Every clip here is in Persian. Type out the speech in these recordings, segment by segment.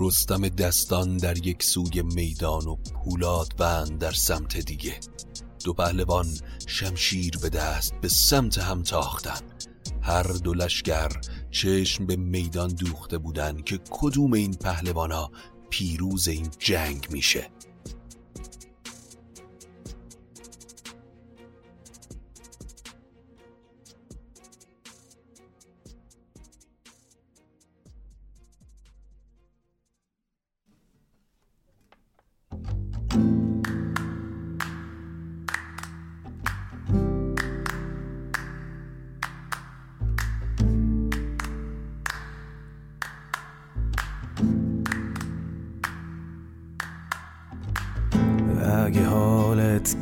رستم دستان در یک سوی میدان و پولاد بند در سمت دیگه. دو پهلوان شمشیر به دست به سمت هم تاختن هر دو لشگر چشم به میدان دوخته بودن که کدوم این پهلوانا پیروز این جنگ میشه.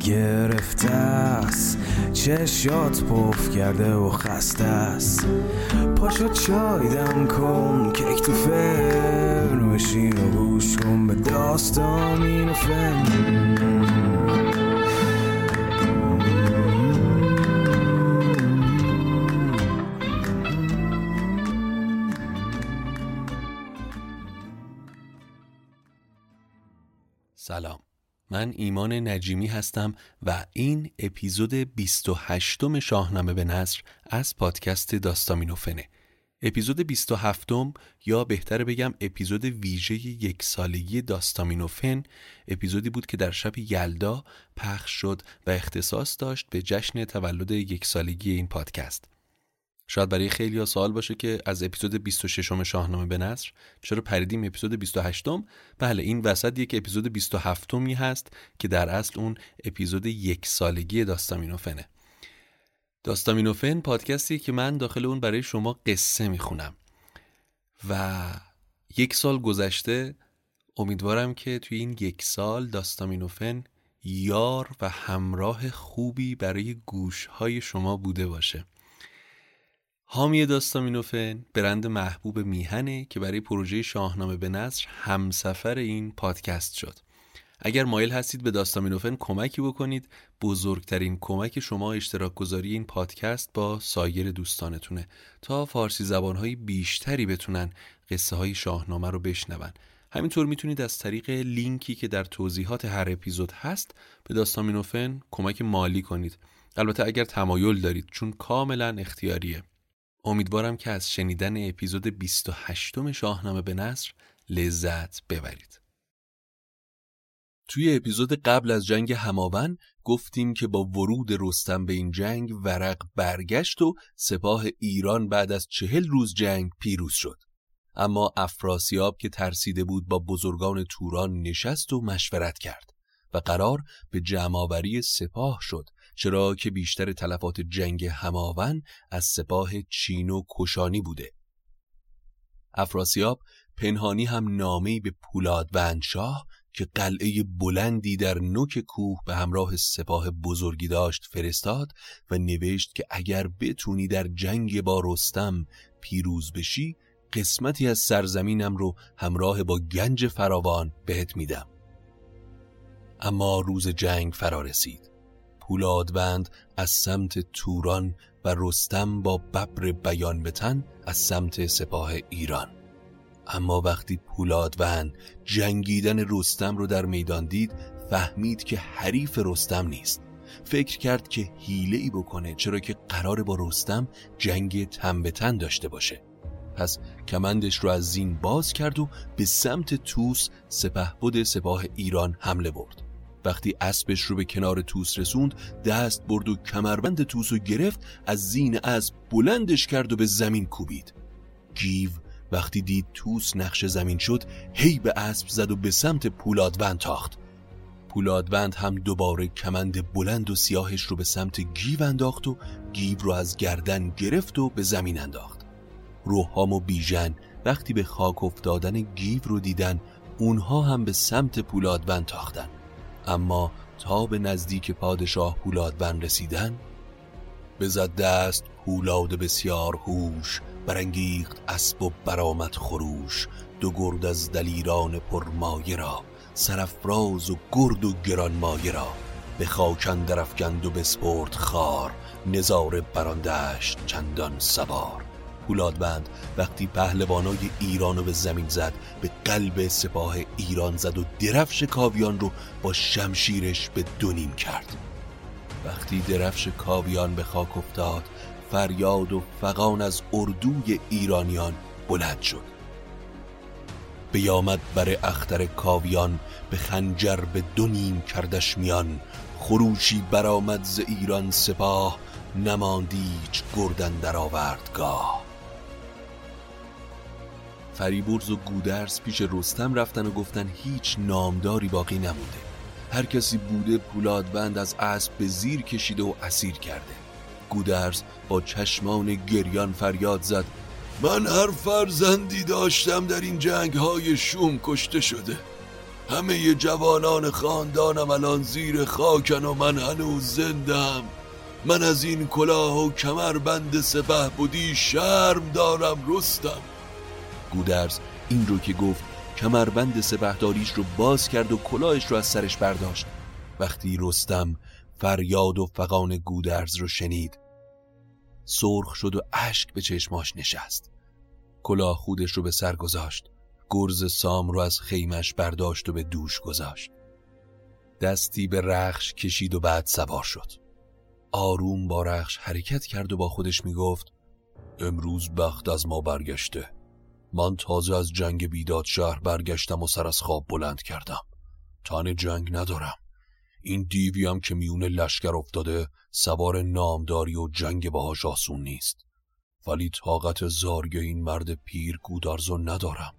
گرفته است چشات پف کرده و خسته است. پاشو چای دم کن کیک تو فرن بشین و گوش کن به داستان این فن. سلام. من ایمان نجیمی هستم و این اپیزود 28 شاهنامه به نصر از پادکست داستامینوفنه اپیزود 27 یا بهتر بگم اپیزود ویژه یک سالگی داستامینوفن اپیزودی بود که در شب یلدا پخش شد و اختصاص داشت به جشن تولد یک سالگی این پادکست. شاید برای خیلی ها سوال باشه که از اپیزود 26 م شاهنامه به نصر چرا پریدیم اپیزود 28 م بله این وسط یک اپیزود 27 می هست که در اصل اون اپیزود یک سالگی داستامینوفنه. داستامینوفن پادکستی که من داخل اون برای شما قصه می‌خونم. و یک سال گذشته امیدوارم که توی این یک سال داستامینوفن یار و همراه خوبی برای گوش های شما بوده باشه. حامی داستامینوفن برند محبوب میهنه که برای پروژه شاهنامه به نصر همسفر این پادکست شد. اگر مایل هستید به داستامینوفن کمکی بکنید بزرگترین کمک شما اشتراک گذاری این پادکست با سایر دوستانتونه. تا فارسی زبانهای بیشتری بتونن قصه های شاهنامه رو بشنون. همینطور می‌تونید از طریق لینکی که در توضیحات هر اپیزود هست به داستامینوفن کمک مالی کنید. البته اگر تمایل دارید چون کاملا اختیاریه. امیدوارم که از شنیدن اپیزود 28 شاهنامه به نصر لذت ببرید. توی اپیزود قبل از جنگ هماون گفتیم که با ورود رستم به این جنگ ورق برگشت و سپاه ایران بعد از چهل روز جنگ پیروز شد. اما افراسیاب که ترسیده بود با بزرگان توران نشست و مشورت کرد و قرار به جمعآوری سپاه شد چرا که بیشتر تلفات جنگ هماون از سپاه چین و کشانی بوده. افراسیاب پنهانی هم نامه‌ای به پولادوند شاه که قلعه بلندی در نوک کوه به همراه سپاه بزرگی داشت فرستاد و نوشت که اگر بتونی در جنگ با رستم پیروز بشی قسمتی از سرزمینم رو همراه با گنج فراوان بهت میدم. اما روز جنگ فرا رسید. پولادوند از سمت توران و رستم با ببر بیان بتن از سمت سپاه ایران. اما وقتی پولادوند جنگیدن رستم رو در میدان دید فهمید که حریف رستم نیست. فکر کرد که حیله ای بکنه چرا که قرار با رستم جنگ تن به تن داشته باشه. پس کمندش رو از زین باز کرد و به سمت توس سپه سپاه ایران حمله برد. وقتی اسبش رو به کنار توس رسوند دست برد و کمربند توس رو گرفت از زین اسب بلندش کرد و به زمین کوبید. گیو وقتی دید توس نقش زمین شد هی به اسب زد و به سمت پولادوند تاخت. پولادوند هم دوباره کمند بلند و سیاهش رو به سمت گیو انداخت و گیو رو از گردن گرفت و به زمین انداخت. روحام و بیژن وقتی به خاک افتادن گیو رو دیدن اونها هم به سمت پولادوند تاختن. اما تا به نزدیک پادشاه پولادون رسیدن بزد دست پولاد بسیار هوش برانگیخت اسب و برآمد خروش دو گرد از دلیران پرمایه را سرفراز و گرد و گرانمایه را به خاکن درفگند و بسپرد خار نظاره براندشت چندان سوار. پولادبند وقتی پهلوانای ایران رو به زمین زد به قلب سپاه ایران زد و درفش کاویان رو با شمشیرش به دونیم کرد. وقتی درفش کاویان به خاک افتاد فریاد و فقان از اردوی ایرانیان بلند شد. بیامد بر اختر کاویان به خنجر به دونیم کردش میان. خروشی برآمد ز ایران سپاه نماندیچ گردن در آوردگاه. فریبرز و گودرز پیش رستم رفتن و گفتن هیچ نامداری باقی نمونده. هر کسی بوده پولادبند از اسب به زیر کشیده و اسیر کرده. گودرز با چشمان گریان فریاد زد. من هر فرزندی داشتم در این جنگ های شوم کشته شده. همه جوانان خاندانم الان زیر خاکن و من هنوز زندم من از این کلاه و کمربند سپه بودی شرم دارم رستم. گودرز. این رو که گفت کمربند سپهداریش رو باز کرد و کلاهش رو از سرش برداشت. وقتی رستم فریاد و فقان گودرز رو شنید سرخ شد و اشک به چشماش نشست. کلاه خودش رو به سر گذاشت. گرز سام رو از خیمش برداشت و به دوش گذاشت. دستی به رخش کشید و بعد سوار شد. آروم با رخش حرکت کرد و با خودش می‌گفت امروز بخت از ما برگشته. من تازه از جنگ بیداد شهر برگشتم و سر از خواب بلند کردم. تن جنگ ندارم. این دیویم که میون لشکر افتاده سوار نامداری و جنگ باهاش آسون نیست. ولی طاقت زاری این مرد پیر گودارزو ندارم.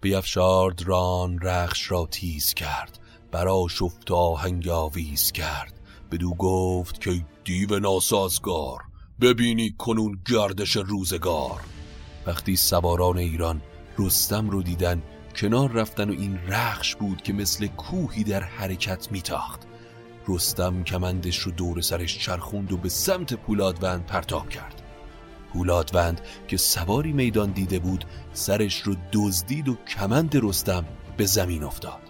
بیفشارد ران رخش را تیز کرد. برا شفت آهنگ آویز کرد. بدو گفت که دیو ناسازگار ببینی کنون گردش روزگار. وقتی سواران ایران رستم رو دیدن کنار رفتن و این رخش بود که مثل کوهی در حرکت میتاخت. رستم کمندش رو دور سرش چرخوند و به سمت پولادوند پرتاب کرد. پولادوند که سواری میدان دیده بود سرش رو دزدید و کمند رستم به زمین افتاد.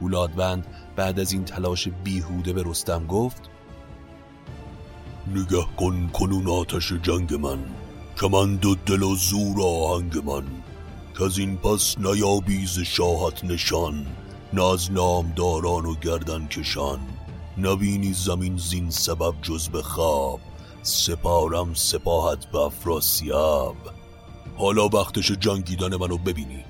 پولادوند بعد از این تلاش بیهوده به رستم گفت نگه کن کنون آتش جنگ من. کمند و دل و زور آهنگ من که از این پس نیابیز شاهت نشان نه از نامداران و گردن کشان. نبینی زمین زین سبب جز به خواب سپارم سپاهت به افراسیاب. حالا وقتش جنگیدن منو ببینی.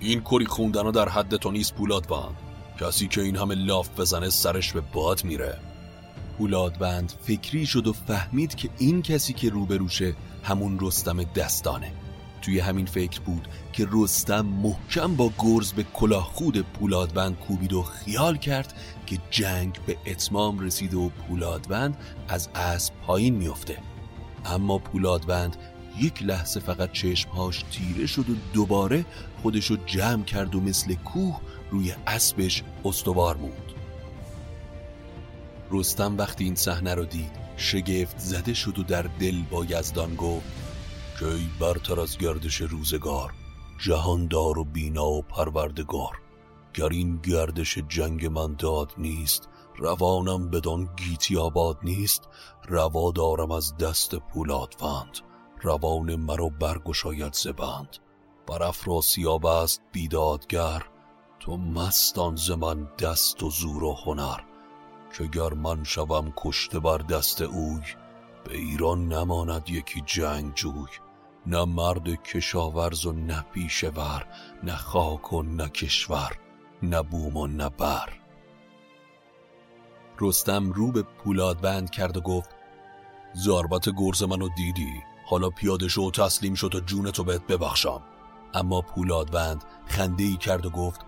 این کری خوندن در حد تو نیست پولاد بند کسی که این همه لاف بزنه سرش به باد میره. پولادبند فکری شد و فهمید که این کسی که روبروشه همون رستم دستانه. توی همین فکر بود که رستم محکم با گرز به کلاه خود پولادبند کوبید و خیال کرد که جنگ به اتمام رسید و پولادبند از اسب پایین میافته. اما پولادبند یک لحظه فقط چشمهاش تیره شد و دوباره خودشو جمع کرد و مثل کوه روی اسبش استوار بود رستم وقتی این صحنه رو دید شگفت زده شد و در دل با یزدان گفت کی برتر از گردش روزگار جهاندار و بینا و پروردگار. گر این گردش جنگ من داد نیست روانم بدان گیتی آباد نیست. روا دارم از دست پولادوند روان مرا برگشاید زبند بر افراسیاب است بیدادگر تو مستان ز من دست و زور و هنر. که گر من شوم کشته بر دست اوی به ایران نماند یکی جنگ جوی نه مرد کشاورز و نه پیشور نه خاک و نه کشور نه بوم و نه بر. رستم رو به پولاد بند کرد و گفت ضربت گرز منو دیدی؟ حالا پیاده شو و تسلیم شد تا جونتو بهت ببخشم. اما پولادبند خنده ای کرد و گفت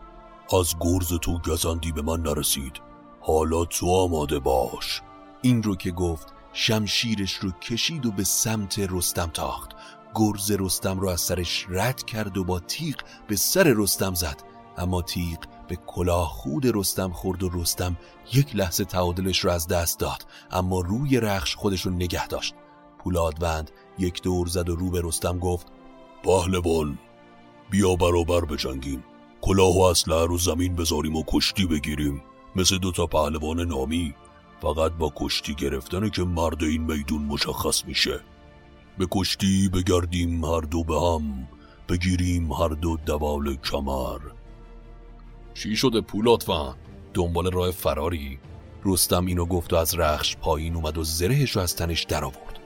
از گرز تو گزندی به من نرسید. حالا تو آماده باش. این رو که گفت شمشیرش رو کشید و به سمت رستم تاخت. گرز رستم رو از سرش رد کرد و با تیغ به سر رستم زد. اما تیغ به کلاه خود رستم خورد و رستم یک لحظه تعادلش رو از دست داد. اما روی رخش خودش رو نگه داشت. پولادوند یک دور زد و رو به رستم گفت پهلوان بیا برابر بجنگیم. کلاه و اسلحه رو زمین بذاریم و کشتی بگیریم. مثل دوتا پهلوان نامی فقط با کشتی گرفتنه که مرد این میدون مشخص میشه به کشتی بگردیم هر دو به هم بگیریم هر دو دوال کمر چی شده پولات فن؟ دنبال راه فراری؟ رستم اینو گفت و از رخش پایین اومد و زرهش رو از تنش در آورد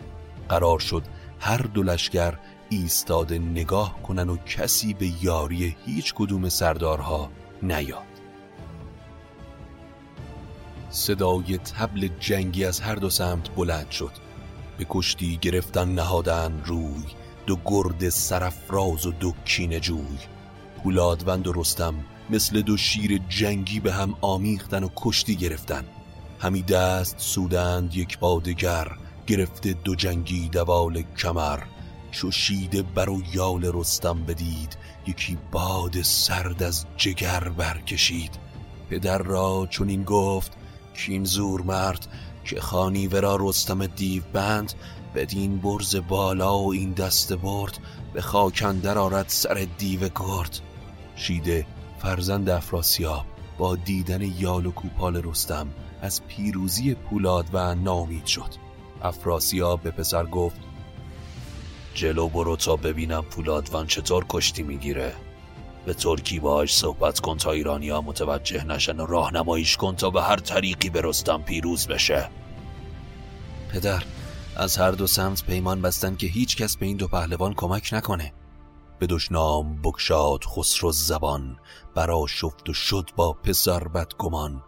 قرار شد هر دو لشکر ایستاده نگاه کنن و کسی به یاری هیچ کدوم سردارها نیاد صدای تبل جنگی از هر دو سمت بلند شد. به کشتی گرفتن نهادن روی. دو گرد سرفراز و دو کین جوی. پولادوند و رستم مثل دو شیر جنگی به هم آمیختن و کشتی گرفتن. همی دست سودند یک بادگر گرفته دو جنگی دوال کمر. چو شیده بر و یال رستم بدید یکی باد سرد از جگر برکشید. پدر را چون این گفت کین زور مرد که خانی ورا رستم دیو بند بدین برز بالا و این دست برد به خاکندر آرد سر دیو گرد. شیده فرزند افراسیاب با دیدن یال و کوپال رستم از پیروزی پولاد و نامید شد. افراسیاب به پسر گفت جلو برو تا ببینم پولادون چطور کشتی می‌گیره. به ترکی باهاش صحبت کن تا ایرانی ها متوجه نشن و راهنماییش کن تا به هر طریقی به رستم پیروز بشه. پدر از هر دو سمت پیمان بستن که هیچ کس به این دو پهلوان کمک نکنه. به دشنام بکشاد خسرو زبان برا شفت و شد با پسر بدگمان.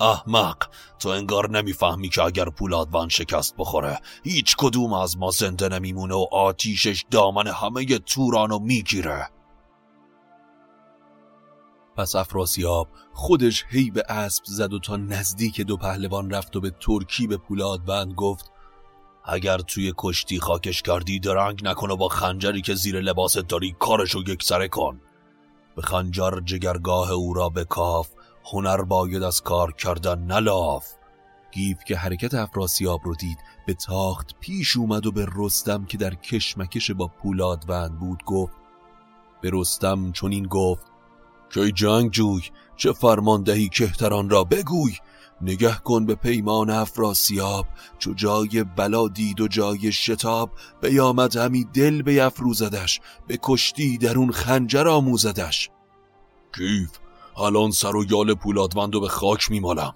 احمق تو انگار نمی‌فهمی که اگر پولادوان شکست بخوره هیچ کدوم از ما زنده نمیمونه و آتیشش دامن همه تورانو می‌گیره. پس افراسیاب خودش هی به اسب زد و تا نزدیک دو پهلوان رفت و به ترکی به پولادوند گفت اگر توی کشتی خاکش کردی درنگ نکن و با خنجری که زیر لباست داری کارشو یک سره کن. به خنجر جگرگاه او را بکاف هنر باید از کار کردن نلاف. گیف که حرکت افراسیاب رو دید به تاخت پیش اومد و به رستم که در کشمکش با پولادوند بود گفت به رستم چون این گفت که جنگ جوی چه فرماندهی کهتران را بگوی. نگه کن به پیمان افراسیاب چو جای بلا دید و جای شتاب. بیامد همی دل بیفروزدش به کشتی در اون خنجر آموزدش. کیف الان سر و یال پولادوند و به خاک میمالم.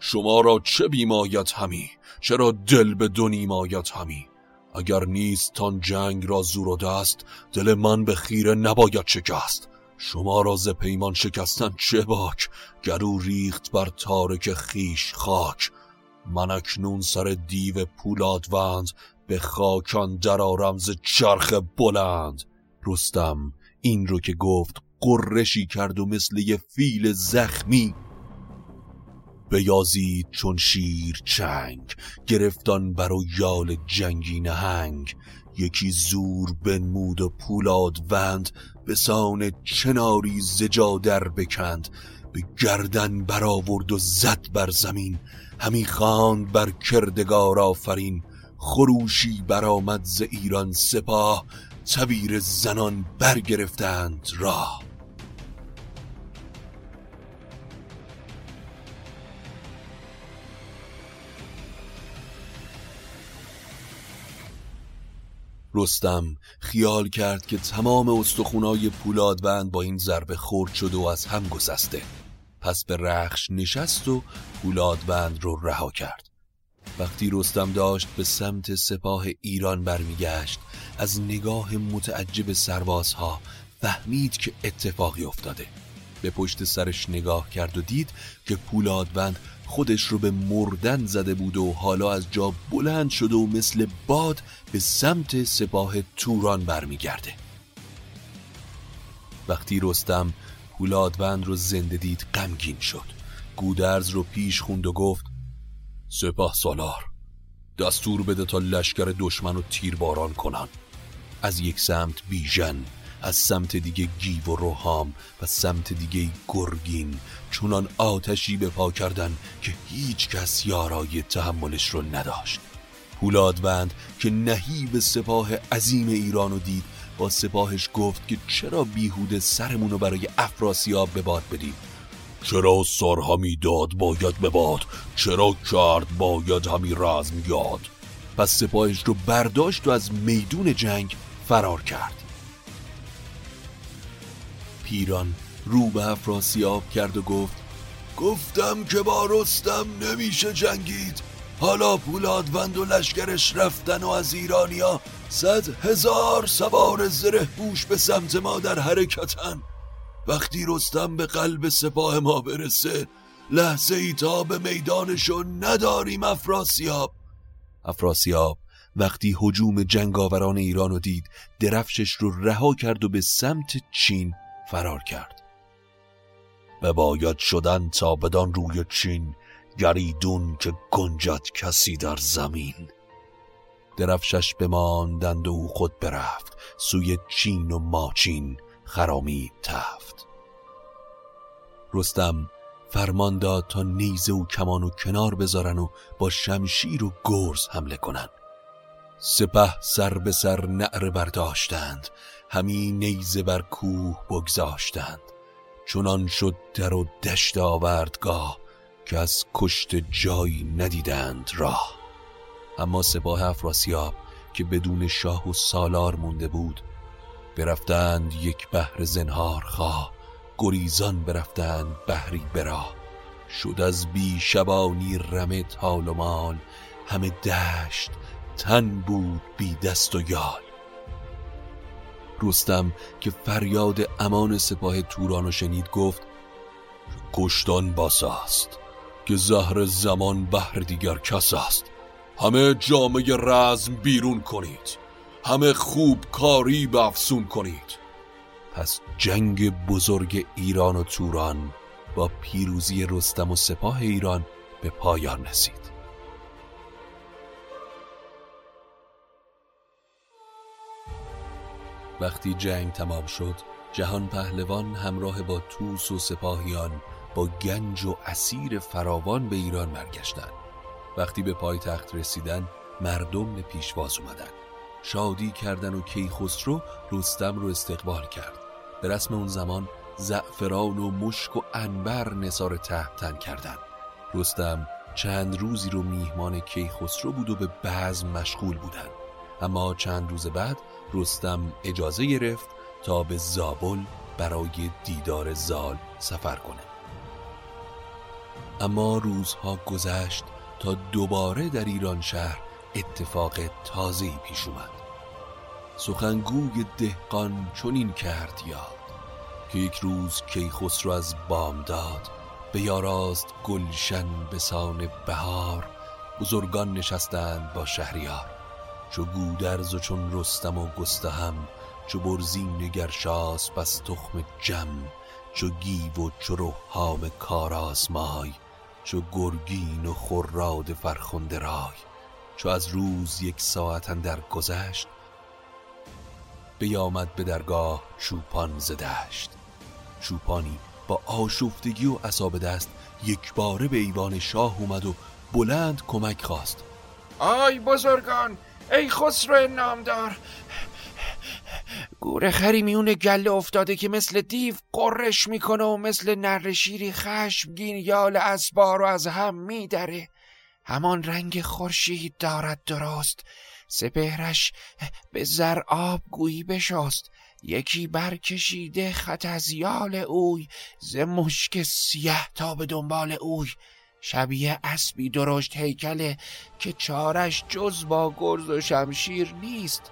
شما را چه بیمایت همی؟ چرا دل به دو نیمایت همی؟ اگر نیست تان جنگ را زور و دست دل من به خیره نباید شکست. شما را ز پیمان شکستن چه باک؟ گرو ریخت بر تارک خیش خاک. من اکنون سر دیو پولادوند به خاکان در ز چرخ بلند. رستم این رو که گفت قرشی کرد و مثل یه فیل زخمی. بیازید چون شیر چنگ گرفتان بر یال جنگی نهنگ. یکی زور بنمود و پولاد وند به سان چناری زجا در بکند. به گردن برآورد و زد بر زمین. همی خواند بر کردگار آفرین. خروشی برآمد ز ایران سپاه. تبیر زنان برگرفتند راه. رستم خیال کرد که تمام استخونای پولادوند با این ضربه خورد شده و از هم گسسته. پس به رخش نشست و پولادوند رو رها کرد. وقتی رستم داشت به سمت سپاه ایران برمیگشت از نگاه متعجب سربازها فهمید که اتفاقی افتاده. به پشت سرش نگاه کرد و دید که پولادوند خودش رو به مردن زده بود و حالا از جا بلند شده و مثل باد به سمت سپاه توران برمیگرده. وقتی رستم پولادوند رو زنده دید غمگین شد. گودرز رو پیش خوند و گفت سپاه سالار دستور بده تا لشکر دشمن رو تیرباران کنن. از یک سمت بیژن از سمت دیگه گیو و روحام و سمت دیگه گرگین چونان آتشی به پا کردن که هیچ کس یارای تحملش رو نداشت. پولادوند که نهیب سپاه عظیم ایرانو دید با سپاهش گفت که چرا بیهوده سرمونو برای افراسیاب به باد بدیم چرا سر همی داد باید به باد؟ چرا کرد باید همی رزم یاد پس سپاهش رو برداشت و از میدون جنگ فرار کرد. پیران رو به افراسیاب کرد و گفت گفتم که با رستم نمیشه جنگید. حالا پولادوند و لشکرش رفتن و از ایرانیا صد هزار سوار زره بوش به سمت ما در حرکتن. وقتی رستم به قلب سپاه ما برسه لحظه ای تا به میدانشو نداریم افراسیاب. افراسیاب وقتی حجوم جنگاوران ایران رو دید درفشش رو رها کرد و به سمت چین فرار کرد. به باید شدن تا بدان روی چین گریدون که گنجد کسی در زمین. درفشش بماندند و او خود برفت سوی چین و ماچین خرامی تفت. رستم فرمان داد تا نیزه و کمان و کنار بذارن و با شمشیر و گرز حمله کنن. سپه سر به سر نعره برداشتند. همی نیزه بر کوه بگذاشتند. چونان شد در و دشت آوردگاه که از کشت جایی ندیدند راه. اما سپاه افراسیاب که بدون شاه و سالار مونده بود برفتند یک بحر زنهار خواه. گریزان برفتند بحری برا شد از بی شبانی رمه تال و مال. همه دشت تن بود بی دست و یال. رستم که فریاد امان سپاه توران شنید گفت کشتان باس است که زهر زمان بهر دیگر کس است. همه جامعه رزم بیرون کنید. همه خوب کاری افسون کنید. پس جنگ بزرگ ایران و توران با پیروزی رستم و سپاه ایران به پایان رسید. وقتی جنگ تمام شد جهان پهلوان همراه با توس و سپاهیان با گنج و اسیر فراوان به ایران برگشتند. وقتی به پایتخت رسیدن مردم به پیشواز اومدن شادی کردن و کیخسرو رستم رو استقبال کرد. به رسم اون زمان زعفران و مشک و انبر نصار تحتن کردن رستم چند روزی رو میهمان کیخسرو بود و به بعض مشغول بودن اما چند روز بعد رستم اجازه گرفت تا به زابل برای دیدار زال سفر کنه اما روزها گذشت تا دوباره در ایران شهر اتفاق تازه‌ای پیش اومد. سخنگوی دهقان چنین کرد یاد که یک روز کیخسرو از بامداد به یاراست گلشن به سان بهار بزرگان نشستند با شهریار. چو گودرز و چون رستم و گستهم چو برزین گرشاس بس تخم جم چو گیو و چو روحام کاراسمای چو گرگین و خراد فرخنده رای چو از روز یک ساعت در گذشت بیامد به درگاه چوپان زدشت چوپانی با آشفتگی و عصاب دست یک باره به ایوان شاه اومد و بلند کمک خواست. آی بزرگان ای خسرو نامدار. گوره خری میون گله افتاده که مثل دیو قرش می‌کنه و مثل نر شیری خشمگین یال اسبار رو از هم میدره. همان رنگ خورشید دارد درست. سپهرش به زر آب گویی بشست. یکی برکشیده خط از یال اوی. ز مشک سیه تا به دنبال اوی. شبیه اسبی درشت هیکله که چارش جز با گرز و شمشیر نیست.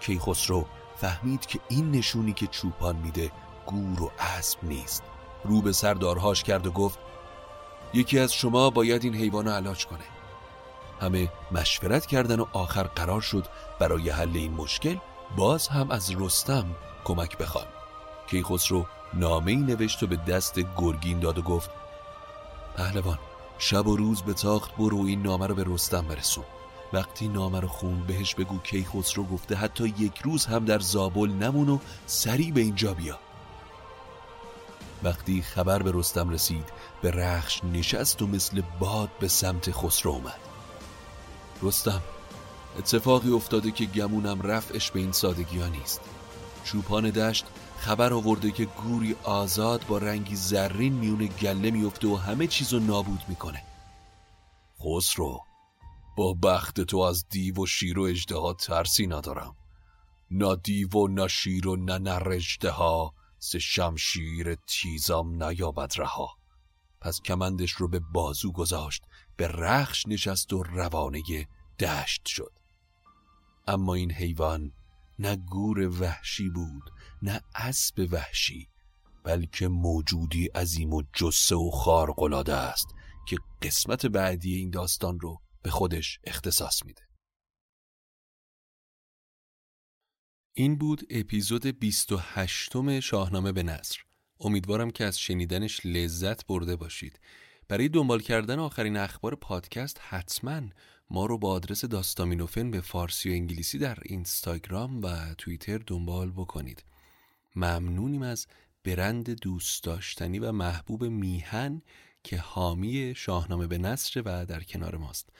کیخسرو فهمید که این نشونی که چوپان میده گور و اسب نیست. رو به سردارهاش کرد و گفت یکی از شما باید این حیوان علاج کنه. همه مشورت کردن و آخر قرار شد برای حل این مشکل باز هم از رستم کمک بخوان کیخسرو نامه ای نوشت و به دست گرگین داد و گفت پهلوان شب و روز به تاخت برو این نامه رو به رستم برسون. وقتی نامه رو خون بهش بگو کیخسرو گفته حتی یک روز هم در زابل نمون و سریع به اینجا بیا. وقتی خبر به رستم رسید به رخش نشست و مثل باد به سمت خسرو اومد. رستم اتفاقی افتاده که گمونم رفعش به این سادگی ها نیست. چوپان دشت خبر آورده که گوری آزاد با رنگی زرین میون گله میفته و همه چیزو نابود می‌کنه. خسرو با بخت تو از دیو و شیر و اجده ترسی ندارم. نه دیو و نه شیر و نه نر ها سه شمشیر تیزم نیابد رها. پس کمندش رو به بازو گذاشت به رخش نشست و روانه دشت شد. اما این حیوان نه گور وحشی بود نه اسب وحشی بلکه موجودی عظیم و جسه و خارقلاده است که قسمت بعدی این داستان رو به خودش اختصاص میده. این بود اپیزود 28 شاهنامه به نصر امیدوارم که از شنیدنش لذت برده باشید. برای دنبال کردن آخرین اخبار پادکست حتما ما رو با آدرس داستامینوفن به فارسی و انگلیسی در اینستاگرام و توییتر دنبال بکنید. ممنونیم از برند دوست داشتنی و محبوب میهن که حامی شاهنامه به نصر و در کنار ماست.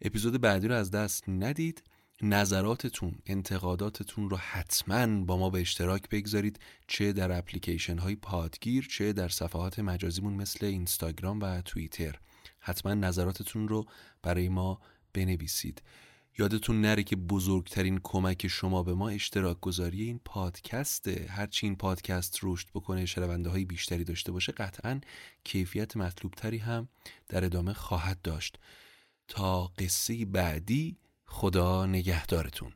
اپیزود بعدی رو از دست ندید. نظراتتون انتقاداتتون رو حتما با ما به اشتراک بگذارید. چه در اپلیکیشن های پادگیر چه در صفحات مجازیمون مثل اینستاگرام و توییتر. حتما نظراتتون رو برای ما بنویسید. یادتون نره که بزرگترین کمک شما به ما اشتراک گذاری این پادکسته. هرچی این پادکست رشد بکنه شنونده های بیشتری داشته باشه قطعا کیفیت مطلوب تری هم در ادامه خواهد داشت. تا قصه بعدی خدا نگهدارتون.